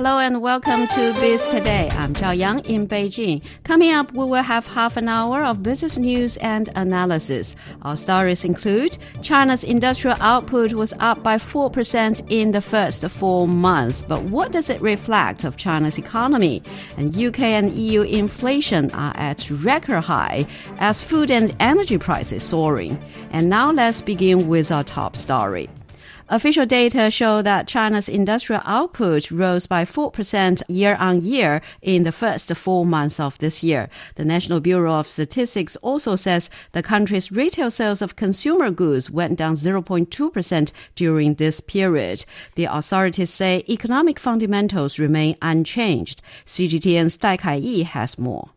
Hello and welcome to Biz Today. I'm Zhao Yang in Beijing. Coming up, we will have half an hour of business news and analysis. Our stories include China's industrial output was up by 4% in the first four months, but what does it reflect of China's economy? And UK and EU inflation are at record high as food and energy prices soaring. And now let's begin with our top story. Official data show that China's industrial output rose by 4% year on year in the first four months of this year. The National Bureau of Statistics also says the country's retail sales of consumer goods went down 0.2% during this period. The authorities say economic fundamentals remain unchanged. CGTN's Dai Kai-yi has more.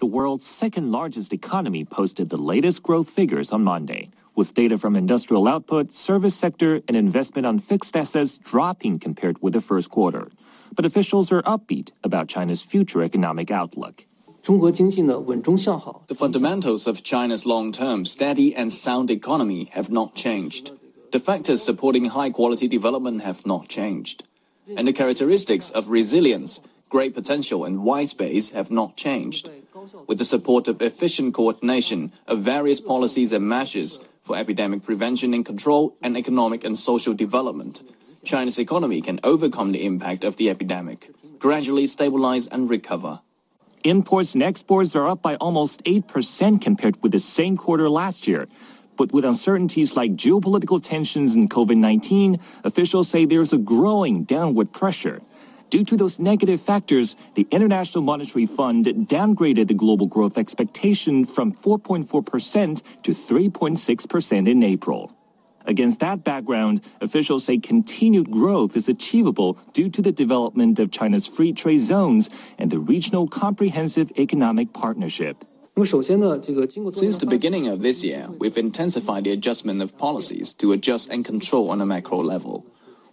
The world's second largest economy posted the latest growth figures on Monday with data from industrial output, service sector, and investment on fixed assets dropping compared with the first quarter. But officials are upbeat about China's future economic outlook. The fundamentals of China's long term steady and sound economy have not changed. The factors supporting high quality development have not changed. And the characteristics of resilience, great potential, and wide space have not changed. With the support of efficient coordination of various policies and measures, for epidemic prevention and control and economic and social development. China's economy can overcome the impact of the epidemic, gradually stabilize and recover. Imports and exports are up by almost 8% compared with the same quarter last year. But with uncertainties like geopolitical tensions and COVID 19, officials say there's a growing downward pressure. Due to those negative factors, the International Monetary Fund downgraded the global growth expectation from 4.4% to 3.6% in April. Against that background, officials say continued growth is achievable due to the development of China's free trade zones and the regional comprehensive economic partnership. Since the beginning of this year, we've intensified the adjustment of policies to adjust and control on a macro level.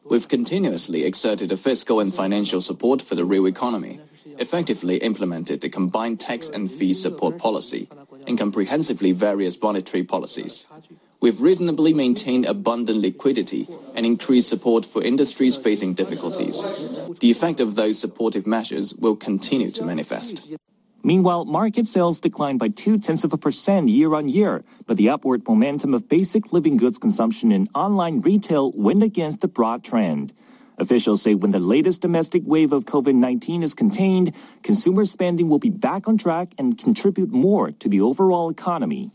We've continuously exerted a fiscal and financial support for the real economy, effectively implemented the combined tax and fee support policy, and comprehensively various monetary policies. We've reasonably maintained abundant liquidity and increased support for industries facing difficulties. The effect of those supportive measures will continue to manifest. Meanwhile, market sales declined by two-tenths of a percent year-on-year, but the upward momentum of basic living goods consumption in online retail went against the broad trend. Officials say when the latest domestic wave of COVID-19 is contained, consumer spending will be back on track and contribute more to the overall economy.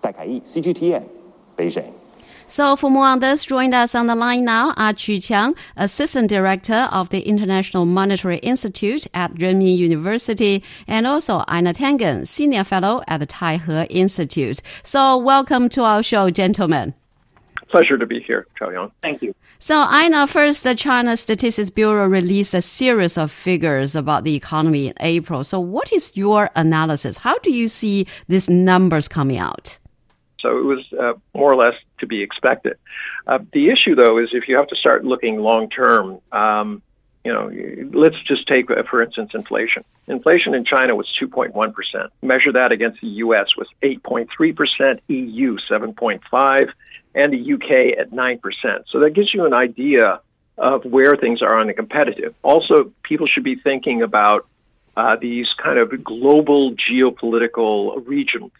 戴凯义，CGTN，北京。So for more on this, join us on the line now are Qu Qiang, Assistant Director of the International Monetary Institute at Renmin University, and also Einar Tangen, Senior Fellow at the Taihe Institute. So welcome to our show, gentlemen. Pleasure to be here, Zhao Yang. Thank you. So, Einar, first, the China Statistics Bureau released a series of figures about the economy in April. So, what is your analysis? How do you see these numbers coming out? So it was uh, more or less to be expected. Uh, the issue, though, is if you have to start looking long term, um, you know, let's just take, uh, for instance, inflation. Inflation in China was 2.1%. Measure that against the U.S. was 8.3%, EU 7.5, and the UK at 9%. So that gives you an idea of where things are on the competitive. Also, people should be thinking about uh, these kind of global geopolitical regions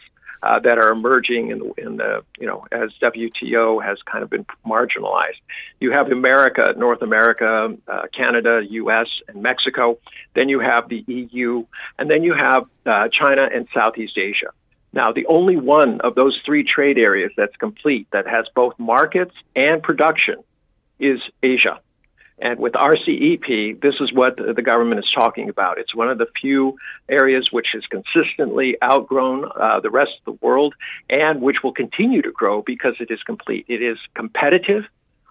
uh, that are emerging in the, in the, you know, as WTO has kind of been marginalized. You have America, North America, uh, Canada, U.S., and Mexico. Then you have the EU, and then you have uh, China and Southeast Asia. Now, the only one of those three trade areas that's complete that has both markets and production is Asia. And with RCEP, this is what the government is talking about. It's one of the few areas which has consistently outgrown uh, the rest of the world and which will continue to grow because it is complete. It is competitive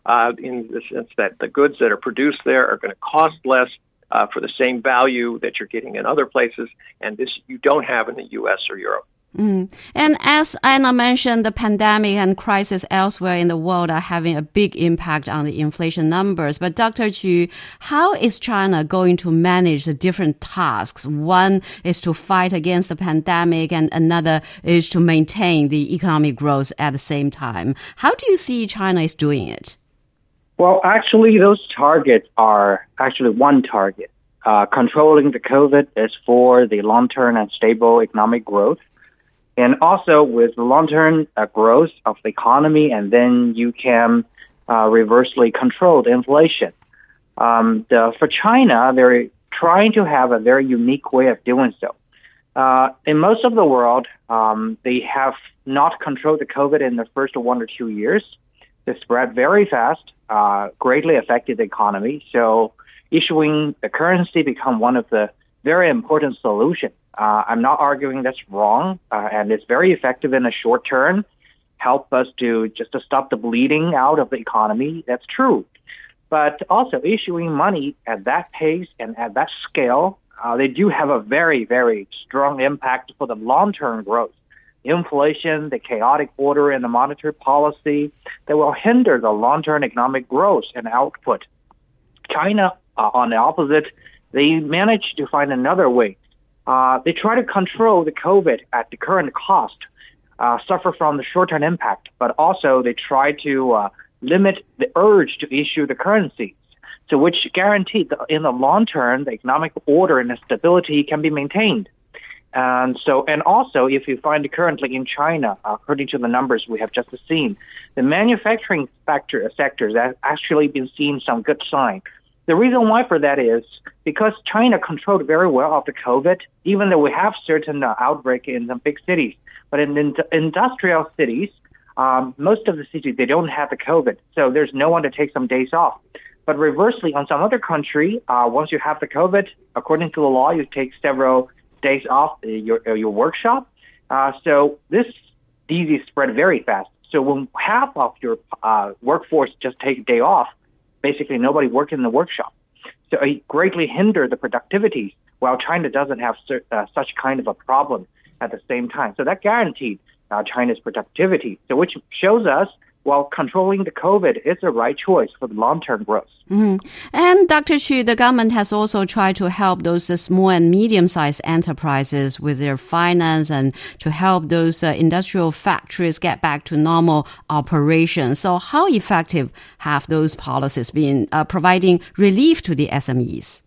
uh, in the sense that the goods that are produced there are going to cost less uh, for the same value that you're getting in other places, and this you don't have in the U.S. or Europe. Mm. And as Anna mentioned, the pandemic and crisis elsewhere in the world are having a big impact on the inflation numbers. But Dr. Qu, how is China going to manage the different tasks? One is to fight against the pandemic and another is to maintain the economic growth at the same time. How do you see China is doing it? Well, actually, those targets are actually one target. Uh, controlling the COVID is for the long-term and stable economic growth and also with the long-term uh, growth of the economy, and then you can uh, reversely control the inflation. Um, the, for China, they're trying to have a very unique way of doing so. Uh, in most of the world, um, they have not controlled the COVID in the first one or two years. They spread very fast, uh, greatly affected the economy. So issuing the currency become one of the very important solution. uh, I'm not arguing that's wrong, uh, and it's very effective in the short term. Help us to just to stop the bleeding out of the economy. That's true, but also issuing money at that pace and at that scale, uh, they do have a very very strong impact for the long term growth. Inflation, the chaotic order in the monetary policy that will hinder the long term economic growth and output. China, uh, on the opposite, they managed to find another way uh, they try to control the COVID at the current cost, uh, suffer from the short-term impact, but also they try to uh, limit the urge to issue the currency. So which guaranteed that in the long term, the economic order and the stability can be maintained. And so, and also, if you find currently in China, according to the numbers we have just seen, the manufacturing sector sectors have actually been seeing some good sign. The reason why for that is because China controlled very well after COVID, even though we have certain uh, outbreak in some big cities. But in, in industrial cities, um, most of the cities they don't have the COVID, so there's no one to take some days off. But reversely, on some other country, uh, once you have the COVID, according to the law, you take several days off uh, your uh, your workshop. Uh, so this disease spread very fast. So when half of your uh, workforce just take a day off, basically nobody worked in the workshop. So it greatly hindered the productivity while China doesn't have uh, such kind of a problem at the same time. So that guaranteed uh, China's productivity. So which shows us while controlling the COVID is the right choice for the long-term growth. Mm-hmm. And Dr. Qu, the government has also tried to help those small and medium-sized enterprises with their finance and to help those uh, industrial factories get back to normal operations. So how effective have those policies been uh, providing relief to the SMEs?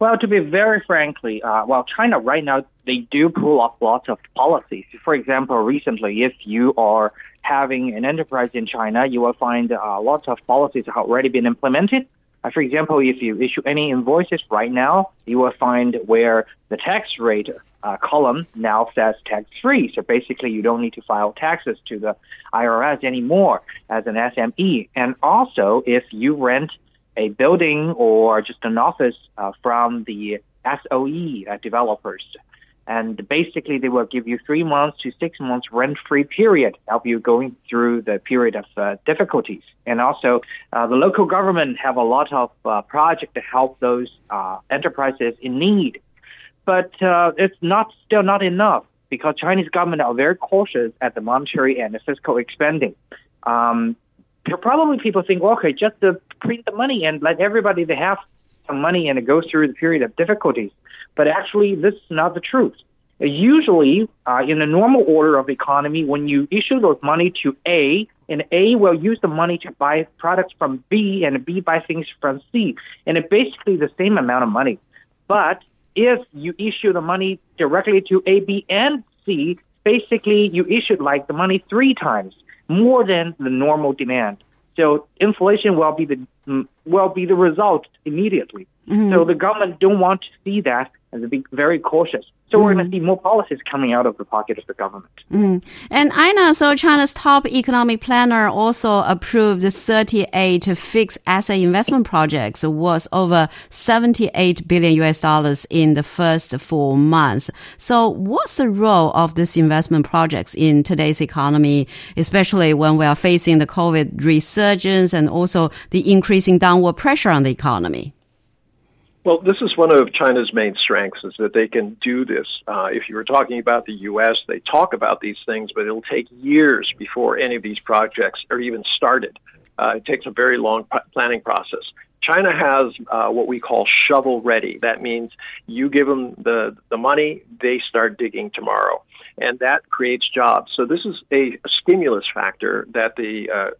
Well, to be very frankly, uh, well, China right now, they do pull off lots of policies. For example, recently, if you are having an enterprise in China, you will find uh, lots of policies have already been implemented. Uh, for example, if you issue any invoices right now, you will find where the tax rate uh, column now says tax free. So basically, you don't need to file taxes to the IRS anymore as an SME. And also, if you rent a building or just an office uh, from the SOE uh, developers. And basically, they will give you three months to six months rent-free period help you going through the period of uh, difficulties. And also, uh, the local government have a lot of uh, projects to help those uh, enterprises in need. But it's not still not enough because Chinese government are very cautious at the monetary and the fiscal expanding. Um, probably people think, well, okay, just to print the money and let everybody they have some money and it goes through the period of difficulties. But actually, this is not the truth. Usually, uh, in the normal order of economy, when you issue those money to A, and A will use the money to buy products from B, and B buy things from C, and it's basically the same amount of money. But if you issue the money directly to A, B, and C, basically you issued like the money three times more than the normal demand. So inflation will be the will be the result immediately. Mm-hmm. So the government don't want to see that and be very cautious. So mm. we're going to see more policies coming out of the pocket of the government. Mm. And Einar, so China's top economic planner also approved 38 fixed asset investment projects worth over 78 billion US dollars in the first four months. So what's the role of these investment projects in today's economy, especially when we are facing the COVID resurgence and also the increasing downward pressure on the economy? Well, this is one of China's main strengths is that they can do this. Uh, if you were talking about the U.S., they talk about these things, but it'll take years before any of these projects are even started. Uh, it takes a very long p- planning process. China has uh, what we call shovel ready. That means you give them the, the money, they start digging tomorrow. And that creates jobs. So this is a, a stimulus factor that the uh,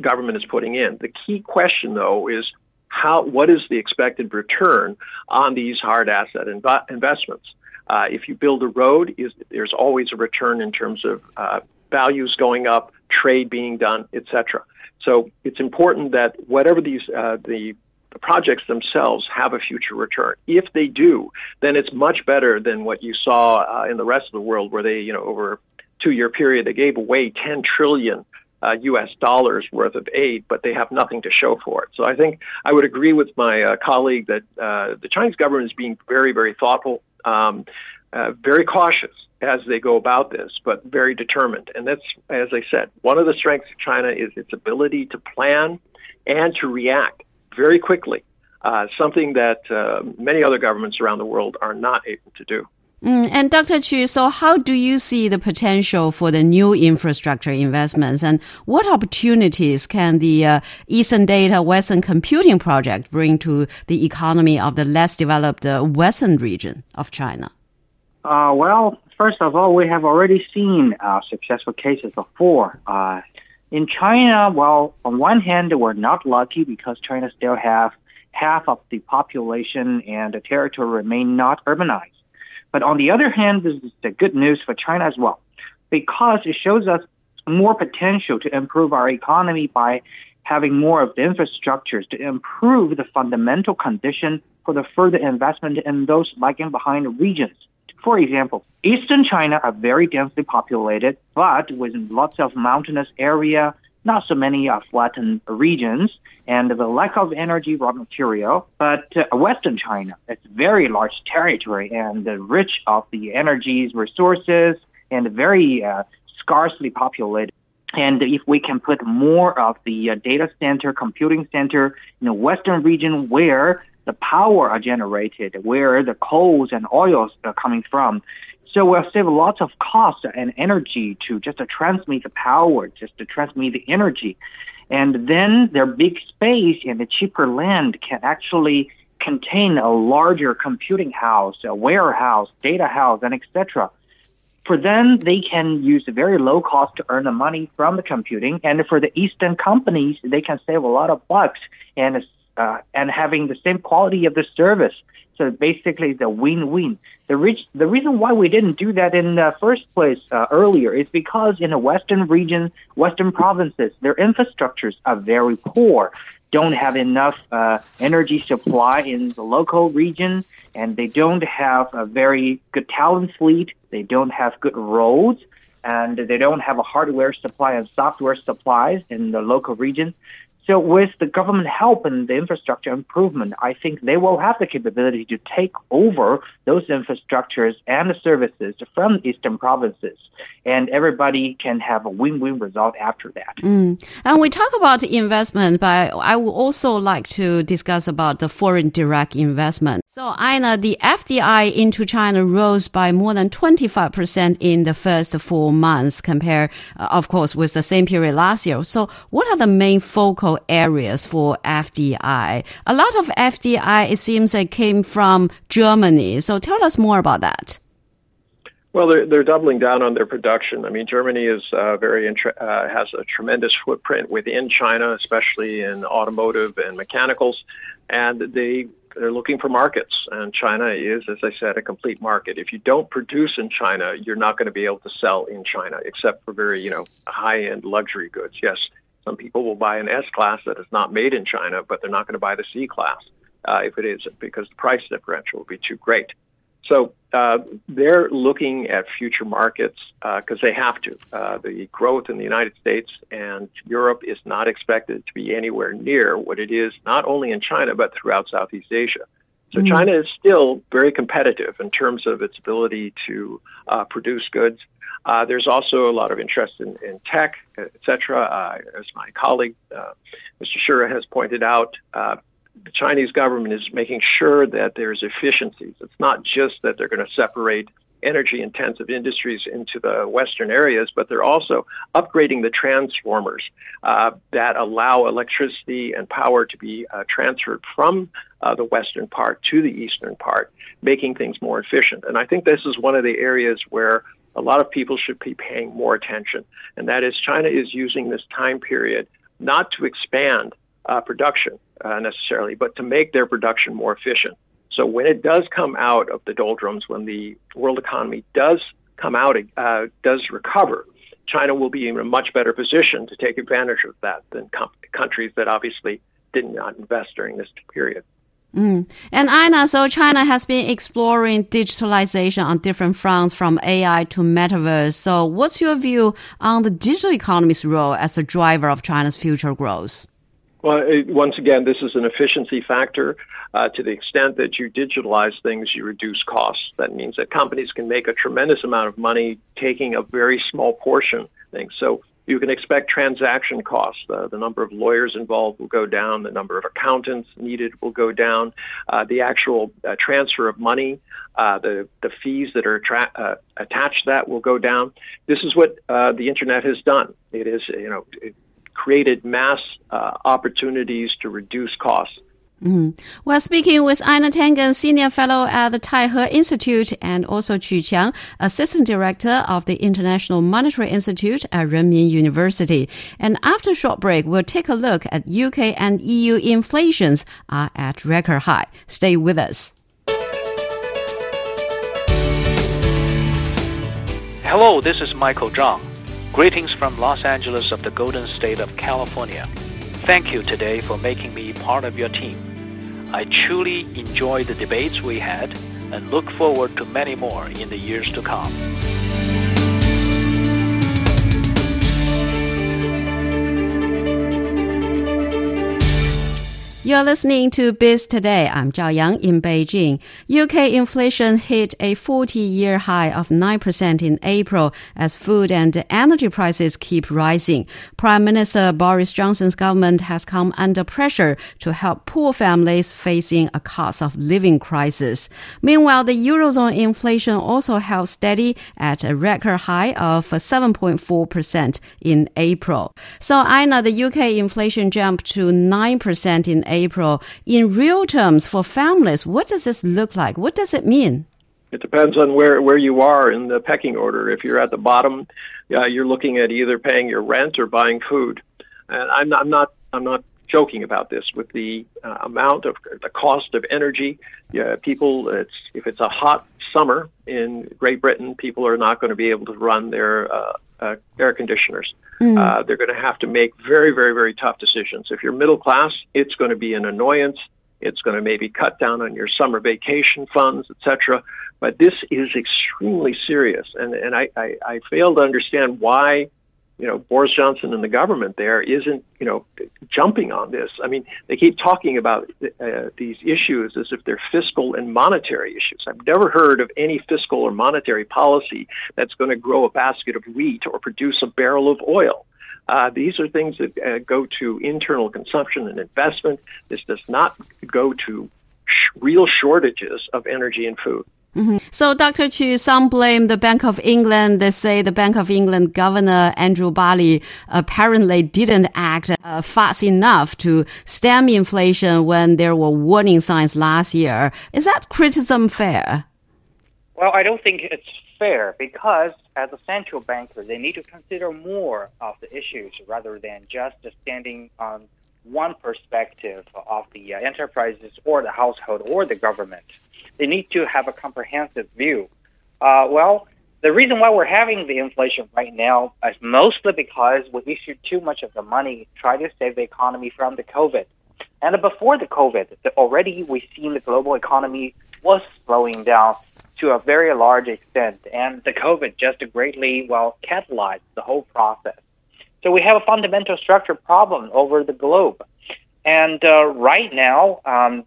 government is putting in. The key question, though, is how what is the expected return on these hard asset inv- investments? Uh, if you build a road, is, there's always a return in terms of uh, values going up, trade being done, etc. So it's important that whatever these uh, the projects themselves have a future return. If they do, then it's much better than what you saw uh, in the rest of the world, where they, you know, over a two-year period, they gave away 10 trillion uh, U.S. dollars worth of aid, but they have nothing to show for it. So I think I would agree with my uh, colleague that uh, the Chinese government is being very, very thoughtful, um, uh, very cautious as they go about this, but very determined. And that's, as I said, one of the strengths of China is its ability to plan and to react very quickly, uh, something that uh, many other governments around the world are not able to do. Mm, and Dr. Qu, so how do you see the potential for the new infrastructure investments and what opportunities can the uh, Eastern Data Western Computing project bring to the economy of the less developed uh, Western region of China? Uh, well, first of all, we have already seen uh, successful cases before. Uh, in China, well, on one hand, we're not lucky because China still have half of the population and the territory remain not urbanized. But on the other hand, this is the good news for China as well, because it shows us more potential to improve our economy by having more of the infrastructures to improve the fundamental condition for the further investment in those lagging behind regions. For example, eastern China are very densely populated, but with lots of mountainous area, not so many uh, flattened regions, and the lack of energy raw material. But uh, Western China, it's very large territory and rich of the energies, resources, and very uh, scarcely populated. And if we can put more of the uh, data center, computing center in the western region where the power are generated, where the coals and oils are coming from, so we'll save lots of cost and energy to just to transmit the power, just to transmit the energy. And then their big space and the cheaper land can actually contain a larger computing house, a warehouse, data house, and etc. For them, they can use very low cost to earn the money from the computing. And for the Eastern companies, they can save a lot of bucks and uh, and having the same quality of the service. So basically, a win-win. The, re- the reason why we didn't do that in the first place uh, earlier is because in the western region, western provinces, their infrastructures are very poor, don't have enough uh, energy supply in the local region, and they don't have a very good talent fleet. They don't have good roads, and they don't have a hardware supply and software supplies in the local region. So with the government help and the infrastructure improvement, I think they will have the capability to take over those infrastructures and the services from eastern provinces, and everybody can have a win-win result after that. Mm. And we talk about investment, but I would also like to discuss about the foreign direct investment. So, Einar, the FDI into China rose by more than 25% in the first four months compared, uh, of course, with the same period last year. So, what are the main focal areas for FDI? A lot of FDI, it seems, it came from Germany. So, tell us more about that. Well, they're, they're doubling down on their production. I mean, Germany is uh, very uh, has a tremendous footprint within China, especially in automotive and mechanicals, and they they're looking for markets, and China is, as I said, a complete market. If you don't produce in China, you're not going to be able to sell in China, except for very, you know, high-end luxury goods. Yes, some people will buy an S class that is not made in China, but they're not going to buy the C class uh, if it is, because the price differential will be too great. So uh, they're looking at future markets because uh, they have to. Uh, the growth in the United States and Europe is not expected to be anywhere near what it is, not only in China, but throughout Southeast Asia. So mm. China is still very competitive in terms of its ability to uh, produce goods. Uh, there's also a lot of interest in, in tech, et cetera. Uh, as my colleague, Mr. Shura, has pointed out, the Chinese government is making sure that there's efficiencies. It's not just that they're going to separate energy intensive industries into the western areas, but they're also upgrading the transformers uh, that allow electricity and power to be uh, transferred from uh, the western part to the eastern part, making things more efficient. And I think this is one of the areas where a lot of people should be paying more attention, and that is China is using this time period not to expand uh, production uh, necessarily, but to make their production more efficient. So when it does come out of the doldrums, when the world economy does come out, uh, does recover, China will be in a much better position to take advantage of that than com- countries that obviously did not invest during this period. Mm. And Einar, so China has been exploring digitalization on different fronts from AI to metaverse. So what's your view on the digital economy's role as a driver of China's future growth? Well, it, once again, this is an efficiency factor. Uh, to the extent that you digitalize things, you reduce costs. That means that companies can make a tremendous amount of money taking a very small portion of things. So you can expect transaction costs. Uh, the number of lawyers involved will go down. The number of accountants needed will go down. Uh, the actual uh, transfer of money, uh, the the fees that are uh, attached to that will go down. This is what uh, the internet has done. It is you know it, created mass uh, opportunities to reduce costs. Mm-hmm. Well, speaking with Einar Tangen, Senior Fellow at the Taihe Institute, and also Qu Qiang, Assistant Director of the International Monetary Institute at Renmin University. And after a short break, we'll take a look at UK and EU inflations are at record high. Stay with us. Hello, this is Michael Zhang. Greetings from Los Angeles of the Golden State of California. Thank you today for making me part of your team. I truly enjoyed the debates we had and look forward to many more in the years to come. You're listening to Biz Today. I'm Zhao Yang in Beijing. UK inflation hit a 40-year high of 9% in April as food and energy prices keep rising. Prime Minister Boris Johnson's government has come under pressure to help poor families facing a cost of living crisis. Meanwhile, the Eurozone inflation also held steady at a record high of 7.4% in April. So, Einar, the UK inflation jumped to 9% in April April. In real terms, for families, what does this look like? What does it mean? It depends on where, where you are in the pecking order. If you're at the bottom, uh, you're looking at either paying your rent or buying food. And I'm not, I'm not, I'm not joking about this with the uh, amount of the cost of energy. Yeah, people, it's, if it's a hot summer in Great Britain, people are not going to be able to run their uh, uh, air conditioners. Mm. Uh, they're going to have to make very, very, very tough decisions. If you're middle class, it's going to be an annoyance. It's going to maybe cut down on your summer vacation funds, etc. But this is extremely serious, and and I, I, I fail to understand why you know, Boris Johnson and the government there isn't, you know, jumping on this. I mean, they keep talking about uh, these issues as if they're fiscal and monetary issues. I've never heard of any fiscal or monetary policy that's going to grow a basket of wheat or produce a barrel of oil. Uh, these are things that uh, go to internal consumption and investment. This does not go to sh- real shortages of energy and food. Mm-hmm. So, Dr. Qu, some blame the Bank of England. They say the Bank of England Governor Andrew Bailey apparently didn't act uh, fast enough to stem inflation when there were warning signs last year. Is that criticism fair? Well, I don't think it's fair because as a central banker, they need to consider more of the issues rather than just standing on one perspective of the uh, enterprises or the household or the government they need to have a comprehensive view. Uh, well, the reason why we're having the inflation right now is mostly because we issued too much of the money trying to save the economy from the COVID. And before the COVID, already we've seen the global economy was slowing down to a very large extent, and the COVID just greatly well catalyzed the whole process. So we have a fundamental structure problem over the globe, and uh, right now um,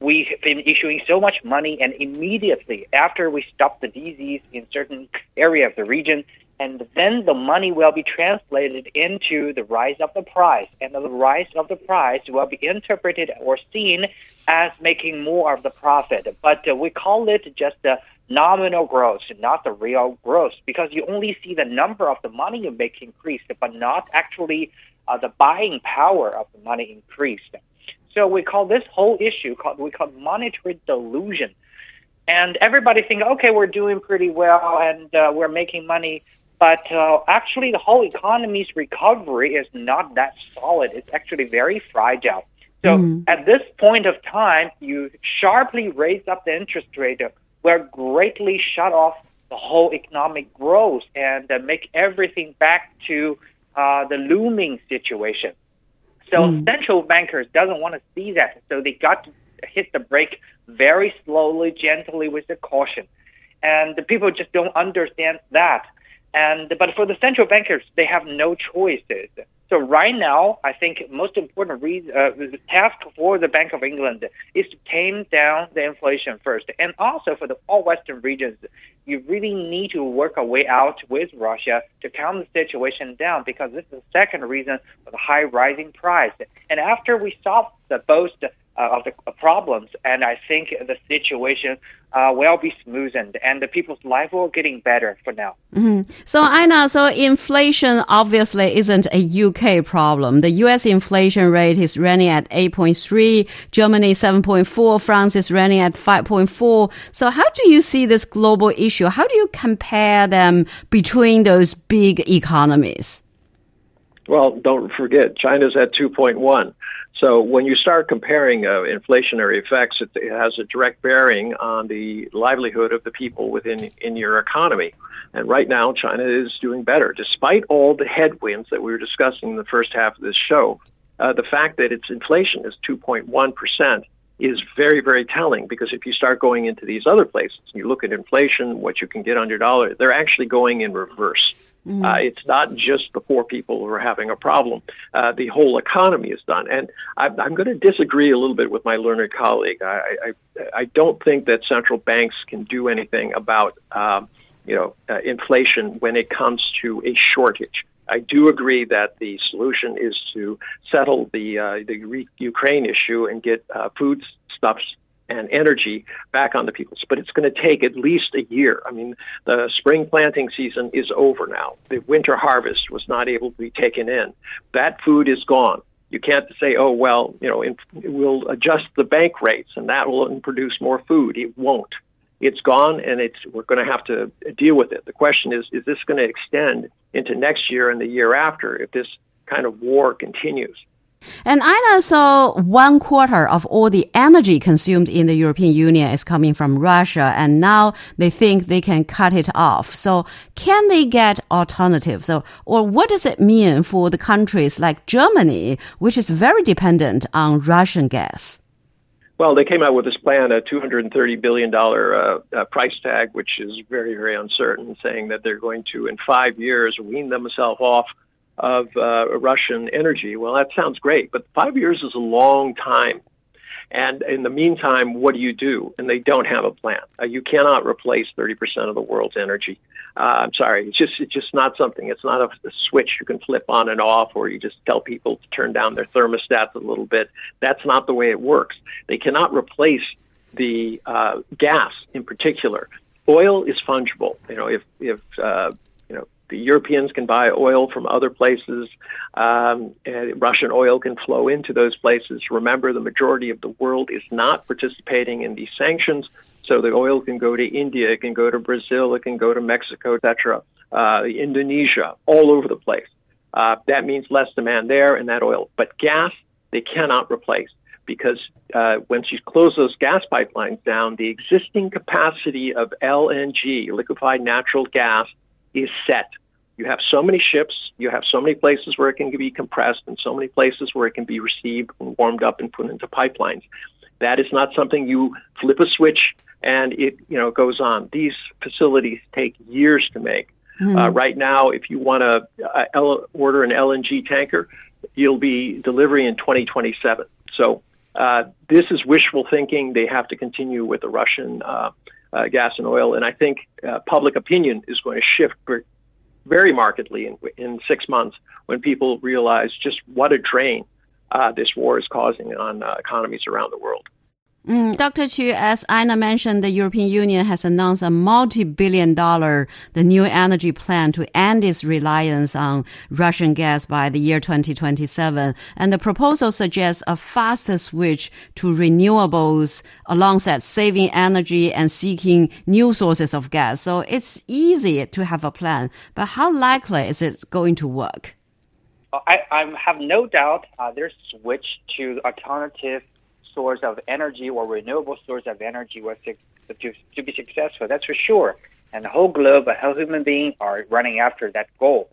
we have been issuing so much money, and immediately after we stop the disease in certain area of the region, and then the money will be translated into the rise of the price, and the rise of the price will be interpreted or seen as making more of the profit. But uh, we call it just the nominal growth, not the real growth, because you only see the number of the money you make increased, but not actually uh, the buying power of the money increased. So we call this whole issue called we call monetary delusion. And everybody think, okay, we're doing pretty well and uh, we're making money, but uh, actually, the whole economy's recovery is not that solid. It's actually very fragile. So mm. at this point of time, you sharply raise up the interest rate, will greatly shut off the whole economic growth and uh, make everything back to uh, the looming situation. So mm. central bankers doesn't want to see that. So they got to hit the brake very slowly, gently, with the caution. And the people just don't understand that. And but for the central bankers, they have no choices. So right now, I think most important reason, uh, the task for the Bank of England is to tame down the inflation first, and also for the all Western regions, you really need to work a way out with Russia to calm the situation down because this is the second reason for the high rising price. And after we solve the both uh, of the problems, and I think the situation uh, will be smoothened, and the people's life will getting better for now. Mm-hmm. So, Einar, so inflation obviously isn't a UK problem. The US inflation rate is running at 8.3, Germany 7.4, France is running at 5.4. So, how do you see this global issue? How do you compare them between those big economies? Well, don't forget, China's at 2.1. So when you start comparing uh, inflationary effects, it, it, has a direct bearing on the livelihood of the people within in your economy. And right now, China is doing better, despite all the headwinds that we were discussing in the first half of this show. Uh, the fact that its inflation is 2.1 percent is very, very telling because if you start going into these other places, and you look at inflation, what you can get on your dollar, they're actually going in reverse. Mm-hmm. Uh, it's not just the poor people who are having a problem. Uh, the whole economy is done. And I'm, I'm going to disagree a little bit with my learned colleague. I, I, I don't think that central banks can do anything about, um, you know, uh, inflation when it comes to a shortage. I do agree that the solution is to settle the uh, the re- Ukraine issue and get uh, foodstuffs and energy back on the people. But it's going to take at least a year. I mean, the spring planting season is over now. The winter harvest was not able to be taken in. That food is gone. You can't say, oh, well, you know, we'll adjust the bank rates and that will produce more food. It won't. It's gone and it's, we're going to have to deal with it. The question is, is this going to extend into next year and the year after if this kind of war continues? And Einar saw one quarter of all the energy consumed in the European Union is coming from Russia, and now they think they can cut it off. So, can they get alternatives? So, or what does it mean for the countries like Germany, which is very dependent on Russian gas? Well, they came out with this plan, a $230 billion uh, uh, price tag, which is very, very uncertain, saying that they're going to, in five years, wean themselves off of uh, Russian energy. Well, that sounds great, but five years is a long time. And in the meantime, what do you do? And they don't have a plan. Uh, you cannot replace 30% of the world's energy. Uh, I'm sorry, it's just it's just not something. It's not a, a switch you can flip on and off, or you just tell people to turn down their thermostats a little bit. That's not the way it works. They cannot replace the uh, gas in particular. Oil is fungible. You know, if if uh, the Europeans can buy oil from other places. Um, Russian oil can flow into those places. Remember, the majority of the world is not participating in these sanctions, so the oil can go to India, it can go to Brazil, it can go to Mexico, etc., uh, Indonesia, all over the place. Uh, that means less demand there and that oil. But gas, they cannot replace because uh, once you close those gas pipelines down, the existing capacity of LNG, liquefied natural gas, is set. You have so many ships, you have so many places where it can be compressed, and so many places where it can be received and warmed up and put into pipelines. That is not something you flip a switch and it you know goes on. These facilities take years to make. Mm-hmm. Uh, right now, if you want to uh, order an LNG tanker, you'll be delivery in 2027. So uh, this is wishful thinking. They have to continue with the Russian uh, gas and oil, and I think uh, public opinion is going to shift very markedly in, in six months when people realize just what a drain uh, this war is causing on uh, economies around the world. Mm, Dr. Qu, as Einar mentioned, the European Union has announced a multi-billion dollar, the new energy plan to end its reliance on Russian gas by the year 2027. And the proposal suggests a faster switch to renewables alongside saving energy and seeking new sources of gas. So it's easy to have a plan, but how likely is it going to work? I, I have no doubt uh, their switch to alternative source of energy or renewable source of energy was to, to, to be successful. That's for sure. And the whole globe, the whole human being are running after that goal.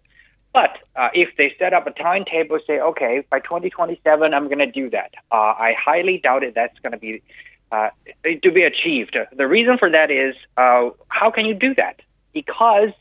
But uh, if they set up a timetable, say, okay, by 2027, I'm going to do that. Uh, I highly doubt it. That's going to be uh, to be achieved. The reason for that is, uh, how can you do that? Because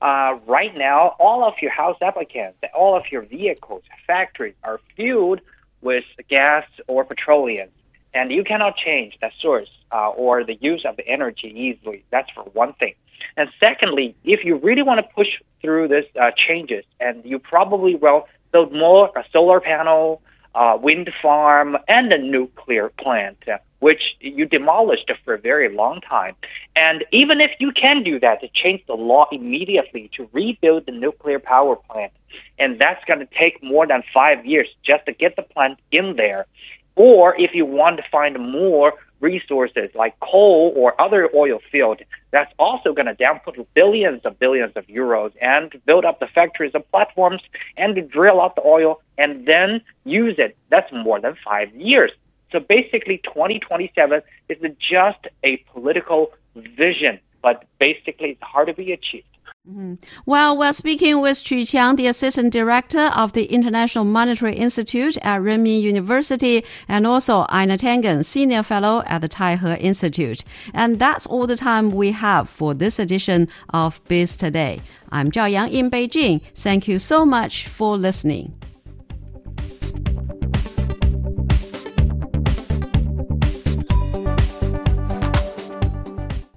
uh, right now, all of your house applicants, all of your vehicles, factories are fueled with gas or petroleum and you cannot change that source uh, or the use of the energy easily. That's for one thing. And secondly, if you really want to push through these uh, changes, and you probably will build more a solar panel, uh, wind farm, and a nuclear plant, uh, which you demolished for a very long time. And even if you can do that, to change the law immediately to rebuild the nuclear power plant, and that's going to take more than five years just to get the plant in there. Or if you want to find more resources like coal or other oil field, that's also going to down put billions of billions of euros and build up the factories and platforms and to drill out the oil and then use it. That's more than five years. So basically, 2027 is just a political vision, but basically it's hard to be achieved. Mm-hmm. Well, we're speaking with Qu Qiang, the Assistant Director of the International Monetary Institute at Renmin University, and also Einar Tangen, Senior Fellow at the Taihe Institute. And that's all the time we have for this edition of Biz Today. I'm Zhao Yang in Beijing. Thank you so much for listening.